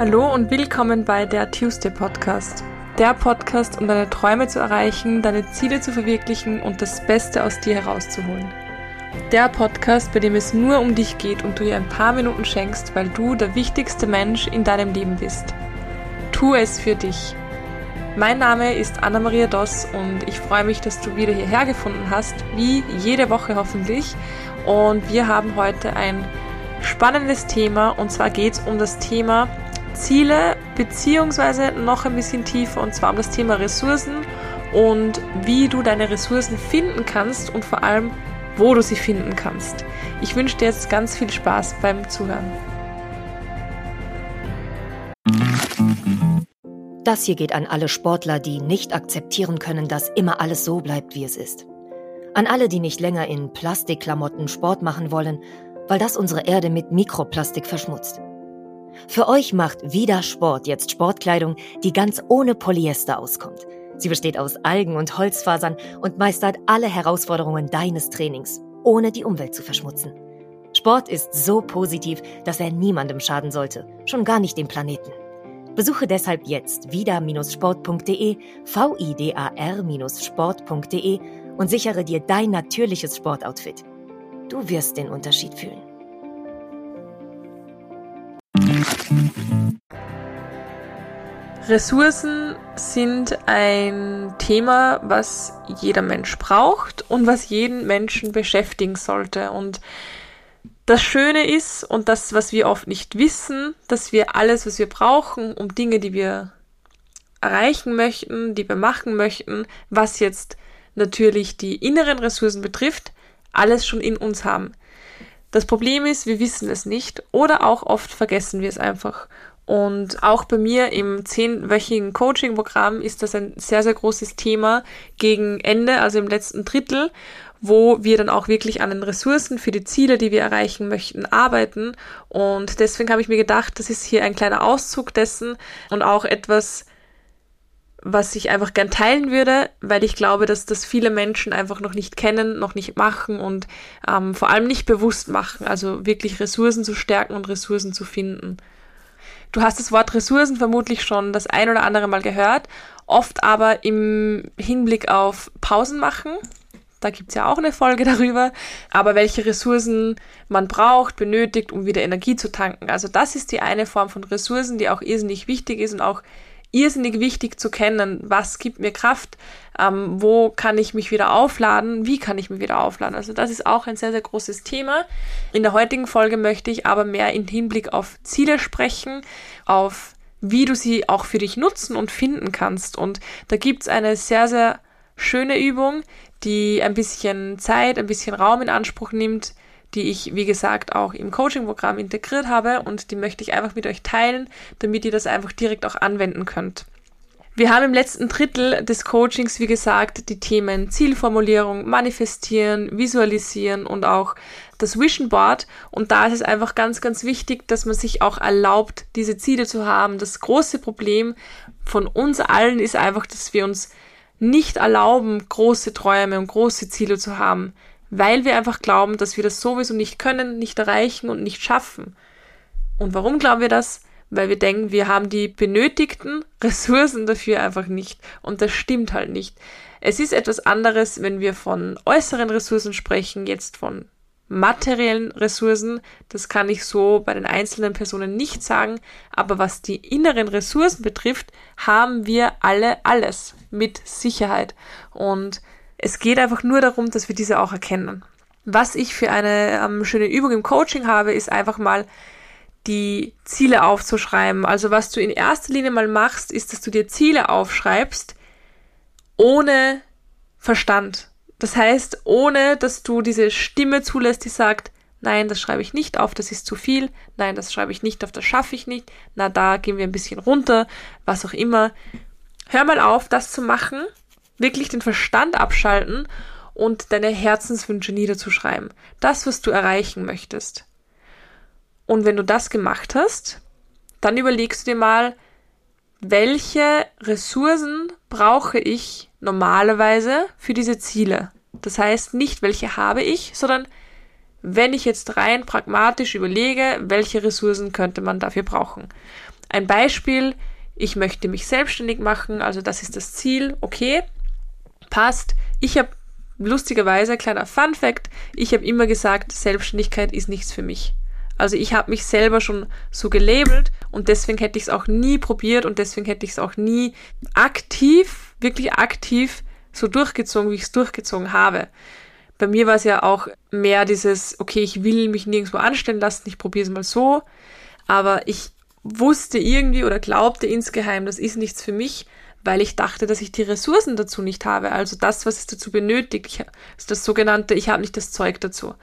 Hallo und willkommen bei der Tuesday Podcast. Der Podcast, um deine Träume zu erreichen, deine Ziele zu verwirklichen und das Beste aus dir herauszuholen. Der Podcast, bei dem es nur um dich geht und du dir ein paar Minuten schenkst, weil du der wichtigste Mensch in deinem Leben bist. Tu es für dich. Mein Name ist Anna-Maria Doss und ich freue mich, dass du wieder hierher gefunden hast, wie jede Woche hoffentlich. Und wir haben heute ein spannendes Thema und zwar geht es um das Thema Ziele, beziehungsweise noch ein bisschen tiefer, und zwar um das Thema Ressourcen und wie du deine Ressourcen finden kannst und vor allem, wo du sie finden kannst. Ich wünsche dir jetzt ganz viel Spaß beim Zuhören. Das hier geht an alle Sportler, die nicht akzeptieren können, dass immer alles so bleibt, wie es ist. An alle, die nicht länger in Plastikklamotten Sport machen wollen, weil das unsere Erde mit Mikroplastik verschmutzt. Für euch macht Vida Sport jetzt Sportkleidung, die ganz ohne Polyester auskommt. Sie besteht aus Algen und Holzfasern und meistert alle Herausforderungen deines Trainings, ohne die Umwelt zu verschmutzen. Sport ist so positiv, dass er niemandem schaden sollte, schon gar nicht dem Planeten. Besuche deshalb jetzt vida-sport.de, vidar-sport.de und sichere dir dein natürliches Sportoutfit. Du wirst den Unterschied fühlen. Ressourcen sind ein Thema, was jeder Mensch braucht und was jeden Menschen beschäftigen sollte. Und das Schöne ist, und das, was wir oft nicht wissen, dass wir alles, was wir brauchen, um Dinge, die wir erreichen möchten, die wir machen möchten, was jetzt natürlich die inneren Ressourcen betrifft, alles schon in uns haben. Das Problem ist, wir wissen es nicht oder auch oft vergessen wir es einfach. Und auch bei mir im zehnwöchigen Coaching-Programm ist das ein sehr, sehr großes Thema gegen Ende, also im letzten Drittel, wo wir dann auch wirklich an den Ressourcen für die Ziele, die wir erreichen möchten, arbeiten. Und deswegen habe ich mir gedacht, das ist hier ein kleiner Auszug dessen und auch etwas, was ich einfach gern teilen würde, weil ich glaube, dass das viele Menschen einfach noch nicht kennen, noch nicht machen und ähm, vor allem nicht bewusst machen. Also wirklich Ressourcen zu stärken und Ressourcen zu finden. Du hast das Wort Ressourcen vermutlich schon das ein oder andere Mal gehört, oft aber im Hinblick auf Pausen machen. Da gibt's ja auch eine Folge darüber, aber welche Ressourcen man braucht, benötigt, um wieder Energie zu tanken. Also das ist die eine Form von Ressourcen, die auch irrsinnig wichtig ist und auch irrsinnig wichtig zu kennen, was gibt mir Kraft, ähm, wo kann ich mich wieder aufladen, wie kann ich mich wieder aufladen. Also das ist auch ein sehr, sehr großes Thema. In der heutigen Folge möchte ich aber mehr in Hinblick auf Ziele sprechen, auf wie du sie auch für dich nutzen und finden kannst. Und da gibt's eine sehr, sehr schöne Übung, die ein bisschen Zeit, ein bisschen Raum in Anspruch nimmt, die ich, wie gesagt, auch im Coaching-Programm integriert habe und die möchte ich einfach mit euch teilen, damit ihr das einfach direkt auch anwenden könnt. Wir haben im letzten Drittel des Coachings, wie gesagt, die Themen Zielformulierung, Manifestieren, Visualisieren und auch das Vision Board. Und da ist es einfach ganz, ganz wichtig, dass man sich auch erlaubt, diese Ziele zu haben. Das große Problem von uns allen ist einfach, dass wir uns nicht erlauben, große Träume und große Ziele zu haben weil wir einfach glauben, dass wir das sowieso nicht können, nicht erreichen und nicht schaffen. Und warum glauben wir das? Weil wir denken, wir haben die benötigten Ressourcen dafür einfach nicht. Und das stimmt halt nicht. Es ist etwas anderes, wenn wir von äußeren Ressourcen sprechen, jetzt von materiellen Ressourcen. Das kann ich so bei den einzelnen Personen nicht sagen. Aber was die inneren Ressourcen betrifft, haben wir alle alles mit Sicherheit. Und es geht einfach nur darum, dass wir diese auch erkennen. Was ich für eine ähm, schöne Übung im Coaching habe, ist einfach mal die Ziele aufzuschreiben. Also was du in erster Linie mal machst, ist, dass du dir Ziele aufschreibst ohne Verstand. Das heißt, ohne dass du diese Stimme zulässt, die sagt, nein, das schreibe ich nicht auf, das ist zu viel, nein, das schreibe ich nicht auf, das schaffe ich nicht, na, da gehen wir ein bisschen runter, was auch immer. Hör mal auf, das zu machen wirklich den Verstand abschalten und deine Herzenswünsche niederzuschreiben. Das, was du erreichen möchtest. Und wenn du das gemacht hast, dann überlegst du dir mal, welche Ressourcen brauche ich normalerweise für diese Ziele. Das heißt nicht, welche habe ich, sondern wenn ich jetzt rein pragmatisch überlege, welche Ressourcen könnte man dafür brauchen. ein Beispiel, ich möchte mich selbstständig machen, also das ist das Ziel, okay, passt. Ich habe lustigerweise, kleiner Fun fact, ich habe immer gesagt, Selbstständigkeit ist nichts für mich. Also ich habe mich selber schon so gelabelt und deswegen hätte ich es auch nie probiert und deswegen hätte ich es auch nie aktiv, wirklich aktiv so durchgezogen, wie ich es durchgezogen habe. Bei mir war es ja auch mehr dieses, okay, ich will mich nirgendwo anstellen lassen, ich probiere es mal so, aber ich wusste irgendwie oder glaubte insgeheim, das ist nichts für mich, weil ich dachte, dass ich die Ressourcen dazu nicht habe. Also das, was es dazu benötigt, ist das sogenannte, ich habe nicht das Zeug dazu.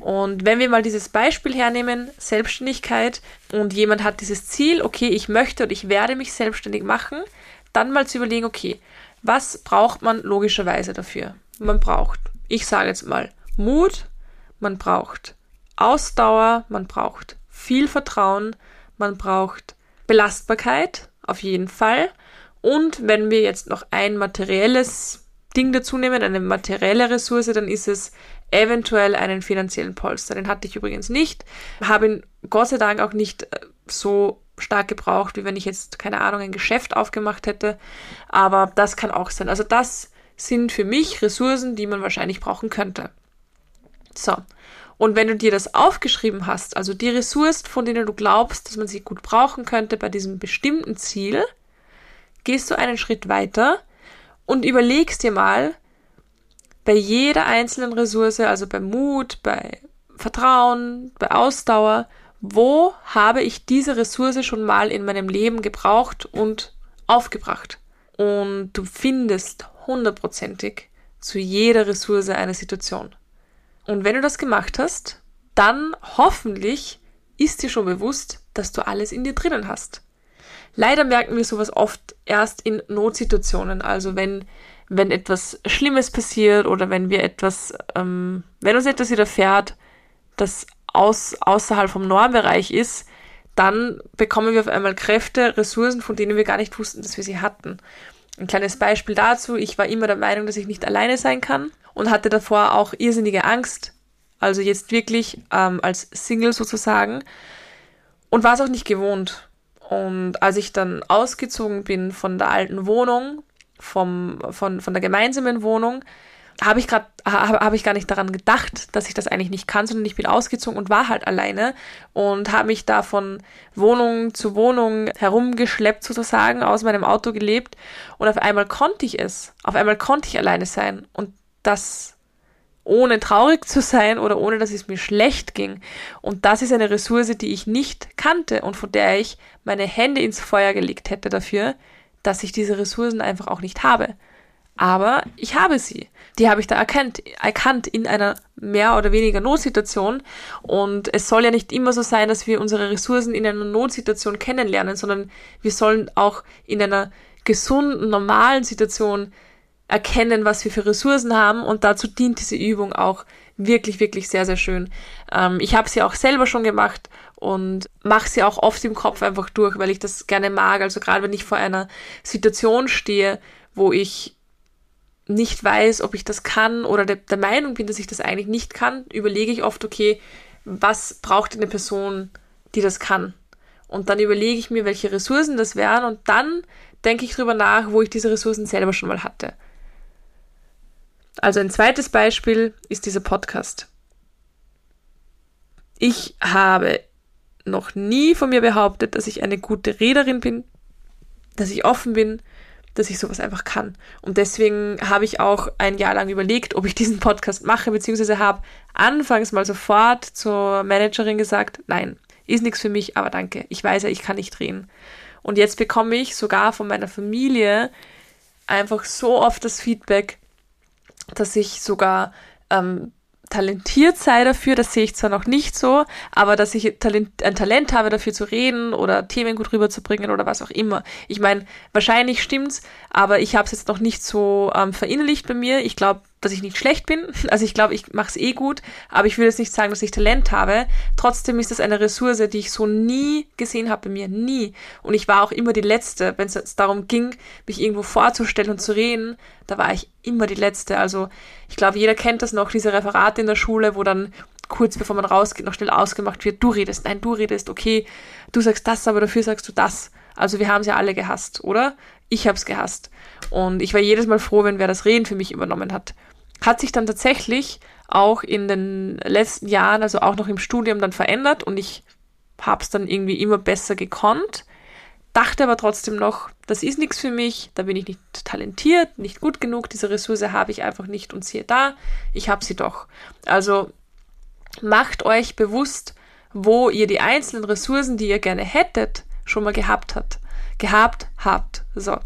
Und wenn wir mal dieses Beispiel hernehmen, Selbstständigkeit, und jemand hat dieses Ziel, okay, ich möchte und ich werde mich selbstständig machen, dann mal zu überlegen, okay, was braucht man logischerweise dafür? Man braucht, ich sage jetzt mal, Mut, man braucht Ausdauer, man braucht viel Vertrauen, man braucht Belastbarkeit, auf jeden Fall. Und wenn wir jetzt noch ein materielles Ding dazu nehmen, eine materielle Ressource, dann ist es eventuell einen finanziellen Polster. Den hatte ich übrigens nicht, habe ihn Gott sei Dank auch nicht äh, so stark gebraucht, wie wenn ich jetzt, keine Ahnung, ein Geschäft aufgemacht hätte. Aber das kann auch sein. Also das sind für mich Ressourcen, die man wahrscheinlich brauchen könnte. So. Und wenn du dir das aufgeschrieben hast, also die Ressourcen, von denen du glaubst, dass man sie gut brauchen könnte bei diesem bestimmten Ziel, gehst du einen Schritt weiter und überlegst dir mal, bei jeder einzelnen Ressource, also bei Mut, bei Vertrauen, bei Ausdauer, wo habe ich diese Ressource schon mal in meinem Leben gebraucht und aufgebracht? Und du findest hundertprozentig zu jeder Ressource eine Situation. Und wenn du das gemacht hast, dann hoffentlich ist dir schon bewusst, dass du alles in dir drinnen hast. Leider merken wir sowas oft erst in Notsituationen, also wenn, wenn etwas Schlimmes passiert oder wenn wir etwas, ähm, wenn uns etwas widerfährt, das aus, außerhalb vom Normbereich ist, dann bekommen wir auf einmal Kräfte, Ressourcen, von denen wir gar nicht wussten, dass wir sie hatten. Ein kleines Beispiel dazu, ich war immer der Meinung, dass ich nicht alleine sein kann und hatte davor auch irrsinnige Angst, also jetzt wirklich ähm, als Single sozusagen und war es auch nicht gewohnt. Und als ich dann ausgezogen bin von der alten Wohnung, vom, von, von der gemeinsamen Wohnung, habe ich gerade hab ich gar nicht daran gedacht, dass ich das eigentlich nicht kann, sondern ich bin ausgezogen und war halt alleine und habe mich da von Wohnung zu Wohnung herumgeschleppt sozusagen, aus meinem Auto gelebt und auf einmal konnte ich es. Auf einmal konnte ich alleine sein und das ohne traurig zu sein oder ohne dass es mir schlecht ging. Und das ist eine Ressource, die ich nicht kannte und von der ich meine Hände ins Feuer gelegt hätte dafür, dass ich diese Ressourcen einfach auch nicht habe. Aber ich habe sie. Die habe ich da erkannt, erkannt in einer mehr oder weniger Notsituation. Und es soll ja nicht immer so sein, dass wir unsere Ressourcen in einer Notsituation kennenlernen, sondern wir sollen auch in einer gesunden, normalen Situation erkennen, was wir für Ressourcen haben und dazu dient diese Übung auch wirklich, wirklich sehr, sehr schön. Ähm, ich habe sie auch selber schon gemacht und mache sie auch oft im Kopf einfach durch, weil ich das gerne mag. Also gerade wenn ich vor einer Situation stehe, wo ich nicht weiß, ob ich das kann oder der, der Meinung bin, dass ich das eigentlich nicht kann, überlege ich oft, okay, was braucht eine Person, die das kann? Und dann überlege ich mir, welche Ressourcen das wären und dann denke ich drüber nach, wo ich diese Ressourcen selber schon mal hatte. Also ein zweites Beispiel ist dieser Podcast. Ich habe noch nie von mir behauptet, dass ich eine gute Rederin bin, dass ich offen bin, dass ich sowas einfach kann. Und deswegen habe ich auch ein Jahr lang überlegt, ob ich diesen Podcast mache, beziehungsweise habe anfangs mal sofort zur Managerin gesagt, nein, ist nichts für mich, aber danke. Ich weiß ja, ich kann nicht drehen. Und jetzt bekomme ich sogar von meiner Familie einfach so oft das Feedback, dass ich sogar ähm, talentiert sei dafür, das sehe ich zwar noch nicht so, aber dass ich Talent, ein Talent habe, dafür zu reden oder Themen gut rüberzubringen oder was auch immer. Ich meine, wahrscheinlich stimmt's, aber ich habe es jetzt noch nicht so ähm, verinnerlicht bei mir. Ich glaube, dass ich nicht schlecht bin. Also ich glaube, ich mache es eh gut, aber ich will jetzt nicht sagen, dass ich Talent habe. Trotzdem ist das eine Ressource, die ich so nie gesehen habe bei mir, nie. Und ich war auch immer die Letzte, wenn es darum ging, mich irgendwo vorzustellen und zu reden, da war ich immer die Letzte. Also ich glaube, jeder kennt das noch, diese Referate in der Schule, wo dann kurz bevor man rausgeht, noch schnell ausgemacht wird, du redest, nein, du redest, okay, du sagst das, aber dafür sagst du das. Also wir haben es ja alle gehasst, oder? Ich habe es gehasst. Und ich war jedes Mal froh, wenn wer das Reden für mich übernommen hat. Hat sich dann tatsächlich auch in den letzten Jahren, also auch noch im Studium dann verändert und ich habe es dann irgendwie immer besser gekonnt, dachte aber trotzdem noch, das ist nichts für mich, da bin ich nicht talentiert, nicht gut genug, diese Ressource habe ich einfach nicht und siehe da, ich habe sie doch. Also macht euch bewusst, wo ihr die einzelnen Ressourcen, die ihr gerne hättet, schon mal gehabt habt. Gehabt habt. So.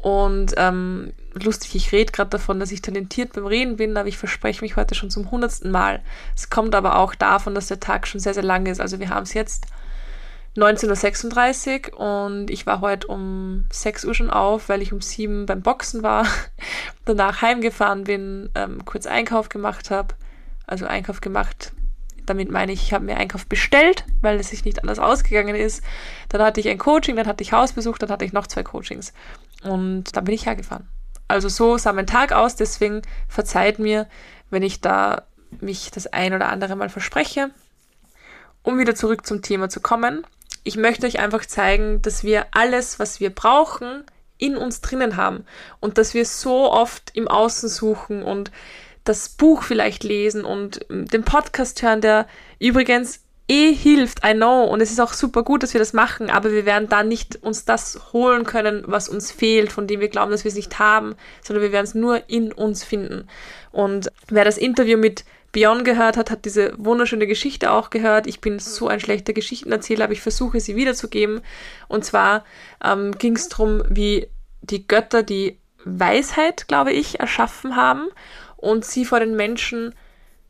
Und ähm, lustig, ich rede gerade davon, dass ich talentiert beim Reden bin, aber ich verspreche mich heute schon zum hundertsten Mal. Es kommt aber auch davon, dass der Tag schon sehr, sehr lang ist. Also wir haben es jetzt 19.36 Uhr und ich war heute um 6 Uhr schon auf, weil ich um 7 beim Boxen war, danach heimgefahren bin, ähm, kurz Einkauf gemacht habe. Also Einkauf gemacht, damit meine ich, ich habe mir Einkauf bestellt, weil es sich nicht anders ausgegangen ist. Dann hatte ich ein Coaching, dann hatte ich Hausbesuch, dann hatte ich noch zwei Coachings. Und dann bin ich hergefahren. Also so sah mein Tag aus, deswegen verzeiht mir, wenn ich da mich das ein oder andere mal verspreche. Um wieder zurück zum Thema zu kommen. Ich möchte euch einfach zeigen, dass wir alles, was wir brauchen, in uns drinnen haben und dass wir so oft im Außen suchen und das Buch vielleicht lesen und den Podcast hören, der übrigens eh hilft, I know, und es ist auch super gut, dass wir das machen, aber wir werden da nicht uns das holen können, was uns fehlt, von dem wir glauben, dass wir es nicht haben, sondern wir werden es nur in uns finden. Und wer das Interview mit Beyond gehört hat, hat diese wunderschöne Geschichte auch gehört. Ich bin so ein schlechter Geschichtenerzähler, aber ich versuche sie wiederzugeben. Und zwar ähm, ging es darum, wie die Götter die Weisheit, glaube ich, erschaffen haben und sie vor den Menschen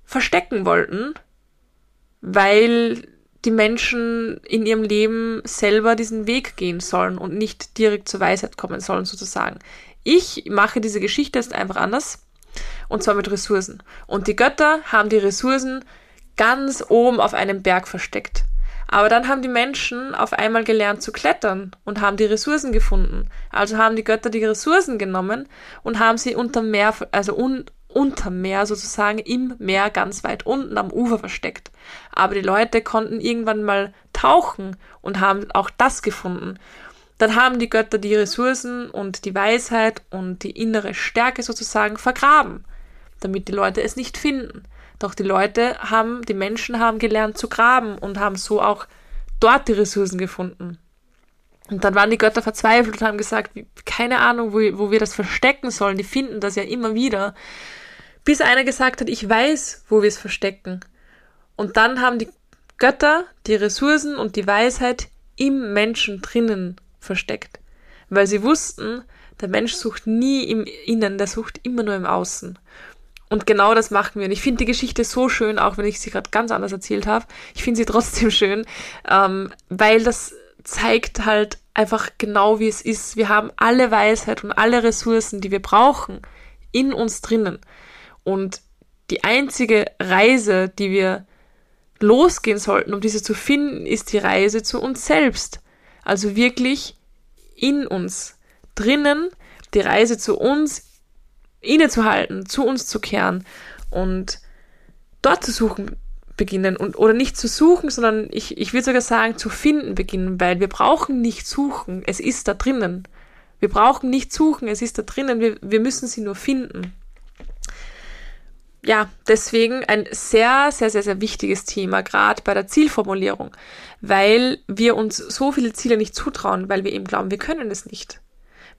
verstecken wollten, weil die Menschen in ihrem Leben selber diesen Weg gehen sollen und nicht direkt zur Weisheit kommen sollen, sozusagen. Ich mache diese Geschichte jetzt einfach anders, und zwar mit Ressourcen. Und die Götter haben die Ressourcen ganz oben auf einem Berg versteckt. Aber dann haben die Menschen auf einmal gelernt zu klettern und haben die Ressourcen gefunden. Also haben die Götter die Ressourcen genommen und haben sie unter Meer, also un, unterm Meer sozusagen im Meer ganz weit unten am Ufer versteckt. Aber die Leute konnten irgendwann mal tauchen und haben auch das gefunden. Dann haben die Götter die Ressourcen und die Weisheit und die innere Stärke sozusagen vergraben, damit die Leute es nicht finden. Doch die Leute haben, die Menschen haben gelernt zu graben und haben so auch dort die Ressourcen gefunden. Und dann waren die Götter verzweifelt und haben gesagt, keine Ahnung, wo, wo wir das verstecken sollen. Die finden das ja immer wieder bis einer gesagt hat, ich weiß, wo wir es verstecken. Und dann haben die Götter die Ressourcen und die Weisheit im Menschen drinnen versteckt. Weil sie wussten, der Mensch sucht nie im Innen, der sucht immer nur im Außen. Und genau das machen wir. Und ich finde die Geschichte so schön, auch wenn ich sie gerade ganz anders erzählt habe. Ich finde sie trotzdem schön, ähm, weil das zeigt halt einfach genau, wie es ist. Wir haben alle Weisheit und alle Ressourcen, die wir brauchen, in uns drinnen. Und die einzige Reise, die wir losgehen sollten, um diese zu finden, ist die Reise zu uns selbst. Also wirklich in uns, drinnen, die Reise zu uns innezuhalten, zu uns zu kehren und dort zu suchen beginnen und oder nicht zu suchen, sondern ich, ich würde sogar sagen, zu finden beginnen, weil wir brauchen nicht suchen, es ist da drinnen. Wir brauchen nicht suchen, es ist da drinnen, wir, wir müssen sie nur finden ja, deswegen ein sehr, sehr, sehr, sehr wichtiges Thema, gerade bei der Zielformulierung, weil wir uns so viele Ziele nicht zutrauen, weil wir eben glauben, wir können es nicht.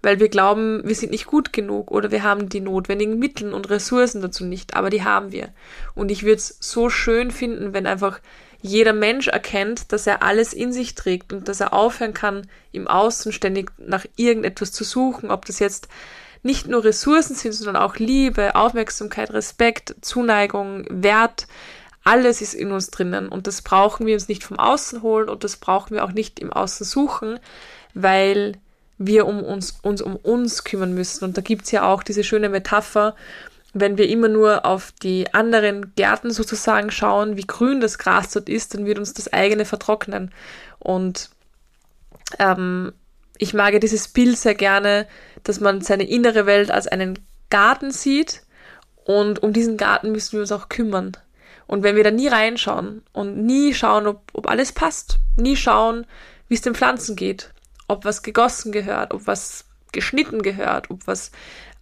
Weil wir glauben, wir sind nicht gut genug oder wir haben die notwendigen Mittel und Ressourcen dazu nicht, aber die haben wir. Und ich würde es so schön finden, wenn einfach jeder Mensch erkennt, dass er alles in sich trägt und dass er aufhören kann, im Außen ständig nach irgendetwas zu suchen, ob das jetzt nicht nur Ressourcen sind, sondern auch Liebe, Aufmerksamkeit, Respekt, Zuneigung, Wert. Alles ist in uns drinnen und das brauchen wir uns nicht vom Außen holen und das brauchen wir auch nicht im Außen suchen, weil wir um uns, uns um uns kümmern müssen. Und da gibt's ja auch diese schöne Metapher, wenn wir immer nur auf die anderen Gärten sozusagen schauen, wie grün das Gras dort ist, dann wird uns das eigene vertrocknen. Und ähm, ich mag dieses Bild sehr gerne, dass man seine innere Welt als einen Garten sieht und um diesen Garten müssen wir uns auch kümmern. Und wenn wir da nie reinschauen und nie schauen, ob, ob alles passt, nie schauen, wie es den Pflanzen geht, ob was gegossen gehört, ob was geschnitten gehört, ob was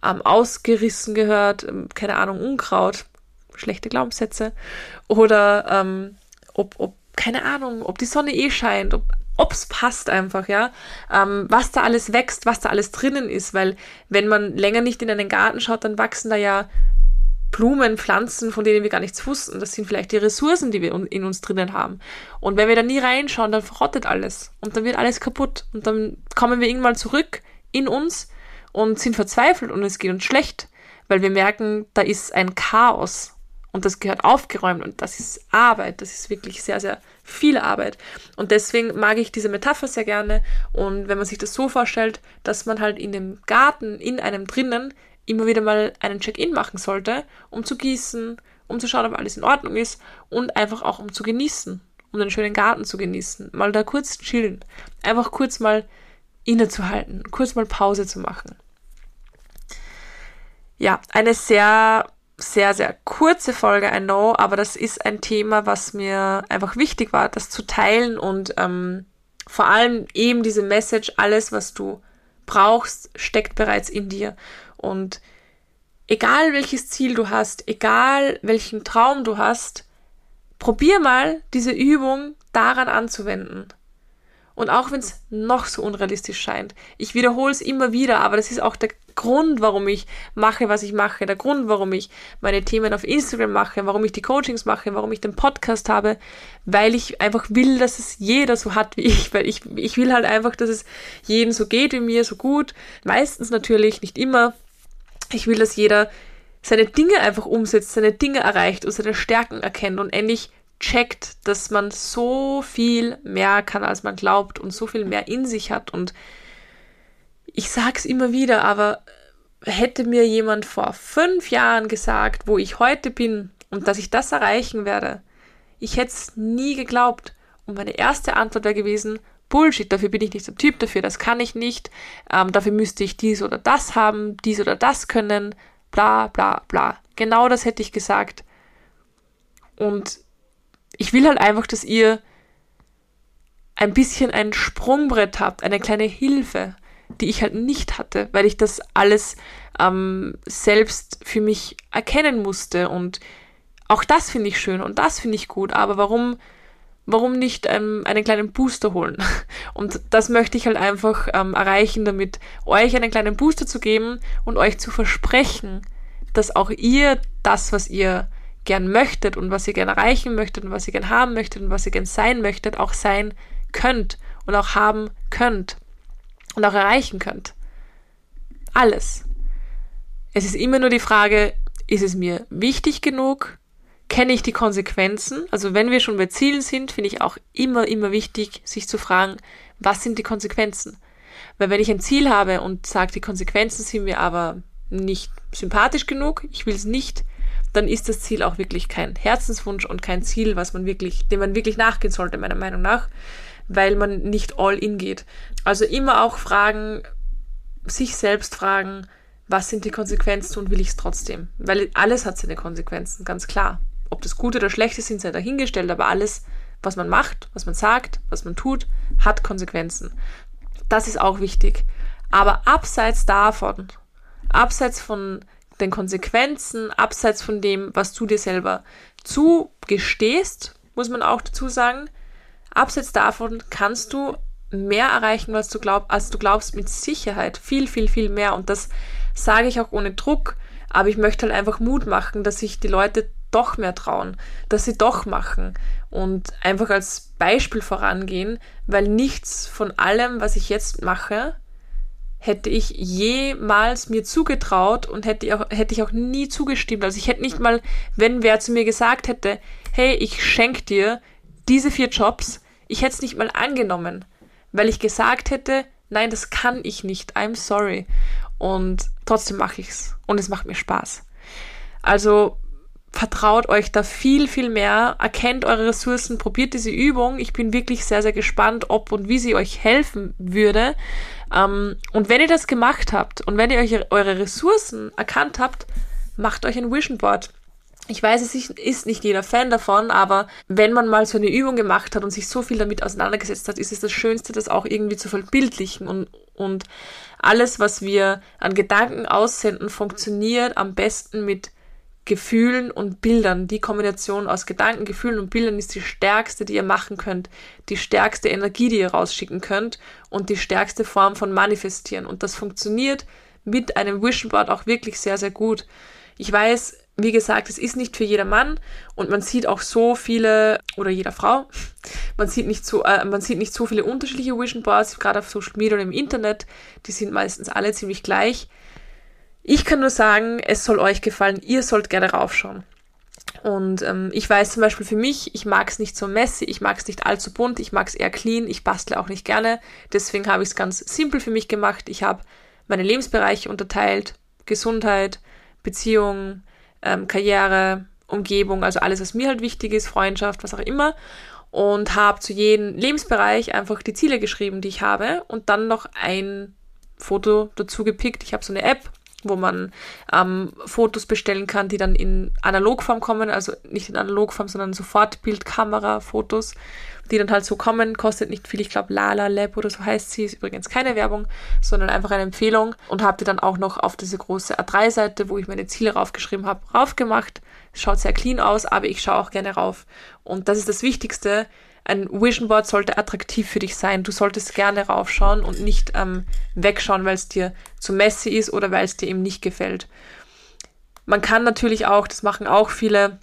ähm, ausgerissen gehört, ähm, keine Ahnung, Unkraut, schlechte Glaubenssätze, oder ähm, ob, ob, keine Ahnung, ob die Sonne eh scheint, ob ob's passt einfach, ja, ähm, was da alles wächst, was da alles drinnen ist, weil wenn man länger nicht in einen Garten schaut, dann wachsen da ja Blumen, Pflanzen, von denen wir gar nichts wussten. Das sind vielleicht die Ressourcen, die wir in uns drinnen haben. Und wenn wir da nie reinschauen, dann verrottet alles und dann wird alles kaputt und dann kommen wir irgendwann zurück in uns und sind verzweifelt und es geht uns schlecht, weil wir merken, da ist ein Chaos und das gehört aufgeräumt und das ist Arbeit, das ist wirklich sehr, sehr viel Arbeit. Und deswegen mag ich diese Metapher sehr gerne. Und wenn man sich das so vorstellt, dass man halt in dem Garten, in einem drinnen, immer wieder mal einen Check-in machen sollte, um zu gießen, um zu schauen, ob alles in Ordnung ist und einfach auch um zu genießen, um den schönen Garten zu genießen, mal da kurz chillen, einfach kurz mal innezuhalten, kurz mal Pause zu machen. Ja, eine sehr, sehr, sehr kurze Folge, I know, aber das ist ein Thema, was mir einfach wichtig war, das zu teilen und ähm, vor allem eben diese Message, alles, was du brauchst, steckt bereits in dir. Und egal welches Ziel du hast, egal welchen Traum du hast, probier mal diese Übung daran anzuwenden. Und auch wenn es noch so unrealistisch scheint, ich wiederhole es immer wieder, aber das ist auch der Grund, warum ich mache, was ich mache, der Grund, warum ich meine Themen auf Instagram mache, warum ich die Coachings mache, warum ich den Podcast habe, weil ich einfach will, dass es jeder so hat wie ich, weil ich, ich will halt einfach, dass es jedem so geht wie mir, so gut. Meistens natürlich, nicht immer. Ich will, dass jeder seine Dinge einfach umsetzt, seine Dinge erreicht und seine Stärken erkennt und endlich checkt, dass man so viel mehr kann, als man glaubt und so viel mehr in sich hat. Und ich sag's immer wieder, aber hätte mir jemand vor fünf Jahren gesagt, wo ich heute bin und dass ich das erreichen werde, ich hätte es nie geglaubt. Und meine erste Antwort wäre gewesen, Bullshit, dafür bin ich nicht der Typ dafür, das kann ich nicht, ähm, dafür müsste ich dies oder das haben, dies oder das können, bla bla bla. Genau das hätte ich gesagt. Und ich will halt einfach, dass ihr ein bisschen ein Sprungbrett habt, eine kleine Hilfe, die ich halt nicht hatte, weil ich das alles ähm, selbst für mich erkennen musste. Und auch das finde ich schön und das finde ich gut. Aber warum, warum nicht ähm, einen kleinen Booster holen? Und das möchte ich halt einfach ähm, erreichen, damit euch einen kleinen Booster zu geben und euch zu versprechen, dass auch ihr das, was ihr gern möchtet und was ihr gern erreichen möchtet und was ihr gern haben möchtet und was ihr gern sein möchtet, auch sein könnt und auch haben könnt und auch erreichen könnt. Alles. Es ist immer nur die Frage, ist es mir wichtig genug? Kenne ich die Konsequenzen? Also wenn wir schon bei Zielen sind, finde ich auch immer, immer wichtig, sich zu fragen, was sind die Konsequenzen? Weil wenn ich ein Ziel habe und sage, die Konsequenzen sind mir aber nicht sympathisch genug, ich will es nicht, dann ist das Ziel auch wirklich kein Herzenswunsch und kein Ziel, was man wirklich, dem man wirklich nachgehen sollte, meiner Meinung nach, weil man nicht all in geht. Also immer auch fragen, sich selbst fragen, was sind die Konsequenzen und will ich es trotzdem? Weil alles hat seine Konsequenzen, ganz klar. Ob das gut oder schlecht ist, sind sei dahingestellt, aber alles, was man macht, was man sagt, was man tut, hat Konsequenzen. Das ist auch wichtig. Aber abseits davon, abseits von den Konsequenzen, abseits von dem, was du dir selber zugestehst, muss man auch dazu sagen, abseits davon kannst du mehr erreichen, als du, glaub, als du glaubst, mit Sicherheit. Viel, viel, viel mehr. Und das sage ich auch ohne Druck, aber ich möchte halt einfach Mut machen, dass sich die Leute doch mehr trauen, dass sie doch machen und einfach als Beispiel vorangehen, weil nichts von allem, was ich jetzt mache, hätte ich jemals mir zugetraut und hätte ich, auch, hätte ich auch nie zugestimmt. Also ich hätte nicht mal, wenn wer zu mir gesagt hätte, hey, ich schenke dir diese vier Jobs, ich hätte es nicht mal angenommen, weil ich gesagt hätte, nein, das kann ich nicht, I'm sorry. Und trotzdem mache ich's und es macht mir Spaß. Also vertraut euch da viel, viel mehr, erkennt eure Ressourcen, probiert diese Übung. Ich bin wirklich sehr, sehr gespannt, ob und wie sie euch helfen würde. Ähm, und wenn ihr das gemacht habt und wenn ihr euch eure Ressourcen erkannt habt, macht euch ein Vision Board. Ich weiß, es ist nicht jeder Fan davon, aber wenn man mal so eine Übung gemacht hat und sich so viel damit auseinandergesetzt hat, ist es das Schönste, das auch irgendwie zu verbildlichen und, und alles, was wir an Gedanken aussenden, funktioniert am besten mit Gefühlen und Bildern. Die Kombination aus Gedanken, Gefühlen und Bildern ist die stärkste, die ihr machen könnt. Die stärkste Energie, die ihr rausschicken könnt und die stärkste Form von Manifestieren. Und das funktioniert mit einem Vision Board auch wirklich sehr, sehr gut. Ich weiß, wie gesagt, es ist nicht für jeder Mann und man sieht auch so viele oder jeder Frau. Man sieht nicht so, äh, man sieht nicht so viele unterschiedliche Vision Boards, gerade auf Social Media und im Internet. Die sind meistens alle ziemlich gleich. Ich kann nur sagen, es soll euch gefallen, ihr sollt gerne raufschauen. Und ähm, ich weiß zum Beispiel für mich, ich mag es nicht so messy, ich mag es nicht allzu bunt, ich mag es eher clean, ich bastle auch nicht gerne. Deswegen habe ich es ganz simpel für mich gemacht. Ich habe meine Lebensbereiche unterteilt, Gesundheit, Beziehung, ähm, Karriere, Umgebung, also alles, was mir halt wichtig ist, Freundschaft, was auch immer. Und habe zu jedem Lebensbereich einfach die Ziele geschrieben, die ich habe und dann noch ein Foto dazu gepickt. Ich habe so eine App, wo man ähm, Fotos bestellen kann, die dann in Analogform kommen, also nicht in Analogform, sondern sofort Bildkamera-Fotos, die dann halt so kommen, kostet nicht viel, ich glaube Lala Lab oder so heißt sie, ist übrigens keine Werbung, sondern einfach eine Empfehlung und habe die dann auch noch auf diese große A3-Seite, wo ich meine Ziele raufgeschrieben habe, raufgemacht. Schaut sehr clean aus, aber ich schaue auch gerne rauf. Und das ist das Wichtigste, ein Vision Board sollte attraktiv für dich sein. Du solltest gerne raufschauen und nicht ähm, wegschauen, weil es dir zu messy ist oder weil es dir eben nicht gefällt. Man kann natürlich auch, das machen auch viele,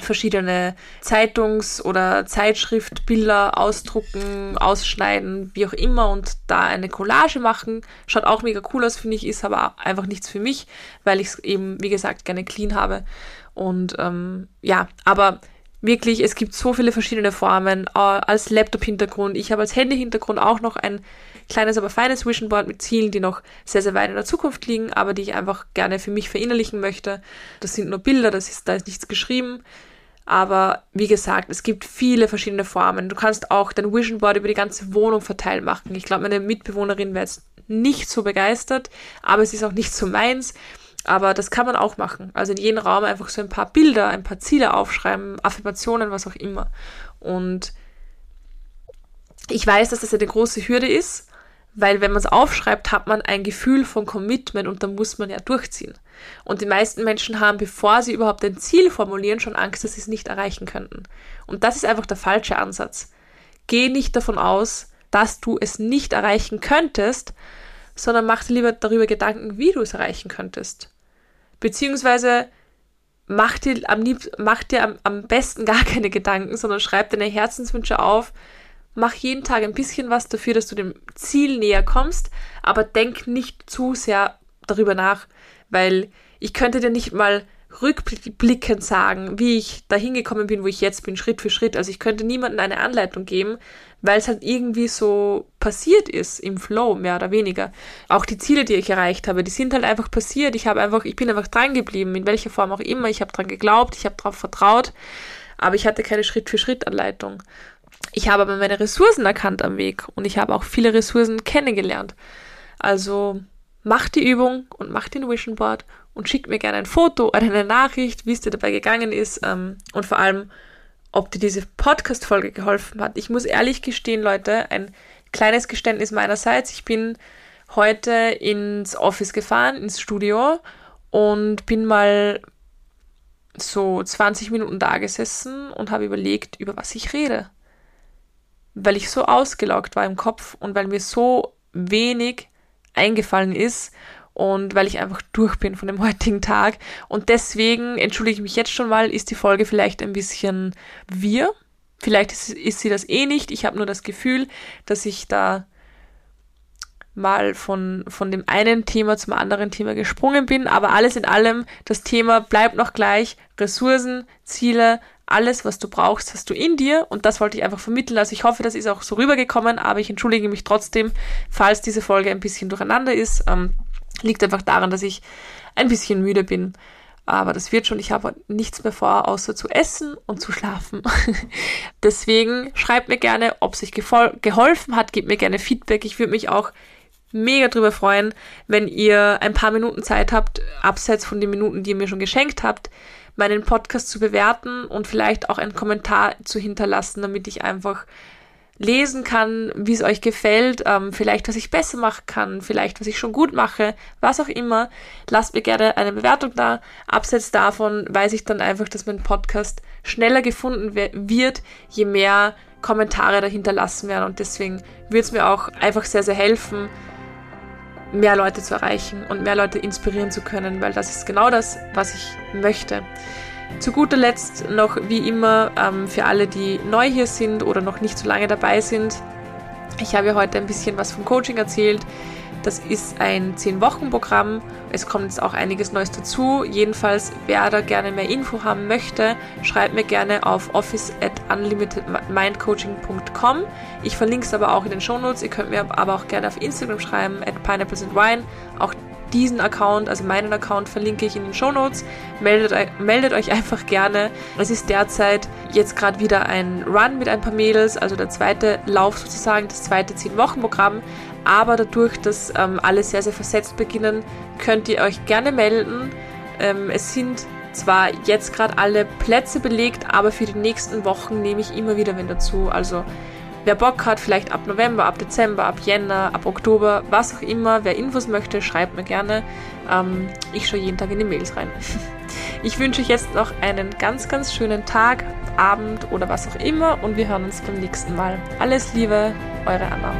verschiedene Zeitungs- oder Zeitschriftbilder ausdrucken, ausschneiden, wie auch immer und da eine Collage machen. Schaut auch mega cool aus, finde ich, ist aber einfach nichts für mich, weil ich es eben, wie gesagt, gerne clean habe. Und ähm, ja, aber wirklich, es gibt so viele verschiedene Formen äh, als Laptop-Hintergrund. Ich habe als Handy-Hintergrund auch noch ein kleines, aber feines Vision Board mit Zielen, die noch sehr, sehr weit in der Zukunft liegen, aber die ich einfach gerne für mich verinnerlichen möchte. Das sind nur Bilder, das ist, da ist nichts geschrieben. Aber wie gesagt, es gibt viele verschiedene Formen. Du kannst auch dein Vision Board über die ganze Wohnung verteilt machen. Ich glaube, meine Mitbewohnerin wäre jetzt nicht so begeistert, aber es ist auch nicht so meins. Aber das kann man auch machen. Also in jedem Raum einfach so ein paar Bilder, ein paar Ziele aufschreiben, Affirmationen, was auch immer. Und ich weiß, dass das eine große Hürde ist, weil wenn man es aufschreibt, hat man ein Gefühl von Commitment und dann muss man ja durchziehen. Und die meisten Menschen haben, bevor sie überhaupt ein Ziel formulieren, schon Angst, dass sie es nicht erreichen könnten. Und das ist einfach der falsche Ansatz. Geh nicht davon aus, dass du es nicht erreichen könntest, sondern mach dir lieber darüber Gedanken, wie du es erreichen könntest. Beziehungsweise mach dir am, lieb, mach dir am, am besten gar keine Gedanken, sondern schreib deine Herzenswünsche auf. Mach jeden Tag ein bisschen was dafür, dass du dem Ziel näher kommst, aber denk nicht zu sehr darüber nach, weil ich könnte dir nicht mal rückblickend sagen, wie ich da hingekommen bin, wo ich jetzt bin, Schritt für Schritt. Also ich könnte niemandem eine Anleitung geben, weil es halt irgendwie so passiert ist im Flow, mehr oder weniger. Auch die Ziele, die ich erreicht habe, die sind halt einfach passiert. Ich habe einfach, ich bin einfach dran geblieben, in welcher Form auch immer. Ich habe dran geglaubt, ich habe darauf vertraut, aber ich hatte keine Schritt für Schritt Anleitung. Ich habe aber meine Ressourcen erkannt am Weg und ich habe auch viele Ressourcen kennengelernt. Also macht die Übung und macht den Vision Board und schickt mir gerne ein Foto oder eine Nachricht, wie es dir dabei gegangen ist ähm, und vor allem, ob dir diese Podcast-Folge geholfen hat. Ich muss ehrlich gestehen, Leute, ein kleines Geständnis meinerseits. Ich bin heute ins Office gefahren, ins Studio und bin mal so 20 Minuten da gesessen und habe überlegt, über was ich rede. Weil ich so ausgelaugt war im Kopf und weil mir so wenig eingefallen ist und weil ich einfach durch bin von dem heutigen Tag. Und deswegen entschuldige ich mich jetzt schon mal, ist die Folge vielleicht ein bisschen wir. Vielleicht ist, ist sie das eh nicht. Ich habe nur das Gefühl, dass ich da mal von, von dem einen Thema zum anderen Thema gesprungen bin. Aber alles in allem, das Thema bleibt noch gleich. Ressourcen, Ziele, alles, was du brauchst, hast du in dir und das wollte ich einfach vermitteln. Also ich hoffe, das ist auch so rübergekommen, aber ich entschuldige mich trotzdem, falls diese Folge ein bisschen durcheinander ist. Ähm, liegt einfach daran, dass ich ein bisschen müde bin. Aber das wird schon. Ich habe nichts mehr vor, außer zu essen und zu schlafen. Deswegen schreibt mir gerne, ob sich geholfen hat. Gebt mir gerne Feedback. Ich würde mich auch mega drüber freuen, wenn ihr ein paar Minuten Zeit habt, abseits von den Minuten, die ihr mir schon geschenkt habt, meinen Podcast zu bewerten und vielleicht auch einen Kommentar zu hinterlassen, damit ich einfach lesen kann, wie es euch gefällt, ähm, vielleicht was ich besser machen kann, vielleicht was ich schon gut mache, was auch immer. Lasst mir gerne eine Bewertung da. Abseits davon weiß ich dann einfach, dass mein Podcast schneller gefunden wird, je mehr Kommentare dahinter lassen werden und deswegen würde es mir auch einfach sehr, sehr helfen, mehr Leute zu erreichen und mehr Leute inspirieren zu können, weil das ist genau das, was ich möchte. Zu guter Letzt noch wie immer ähm, für alle, die neu hier sind oder noch nicht so lange dabei sind. Ich habe ja heute ein bisschen was vom Coaching erzählt. Das ist ein 10-Wochen-Programm. Es kommt jetzt auch einiges Neues dazu. Jedenfalls, wer da gerne mehr Info haben möchte, schreibt mir gerne auf office at unlimitedmindcoaching.com. Ich verlinke es aber auch in den Shownotes. Ihr könnt mir aber auch gerne auf Instagram schreiben, at pineapples and wine. Auch diesen Account, also meinen Account, verlinke ich in den Show Notes. Meldet, meldet euch einfach gerne. Es ist derzeit jetzt gerade wieder ein Run mit ein paar Mädels, also der zweite Lauf sozusagen, das zweite 10-Wochen-Programm. Aber dadurch, dass ähm, alle sehr, sehr versetzt beginnen, könnt ihr euch gerne melden. Ähm, es sind zwar jetzt gerade alle Plätze belegt, aber für die nächsten Wochen nehme ich immer wieder wen dazu. Also Wer Bock hat, vielleicht ab November, ab Dezember, ab Jänner, ab Oktober, was auch immer, wer Infos möchte, schreibt mir gerne. Ähm, ich schaue jeden Tag in die Mails rein. Ich wünsche euch jetzt noch einen ganz, ganz schönen Tag, Abend oder was auch immer und wir hören uns beim nächsten Mal. Alles Liebe, eure Anna.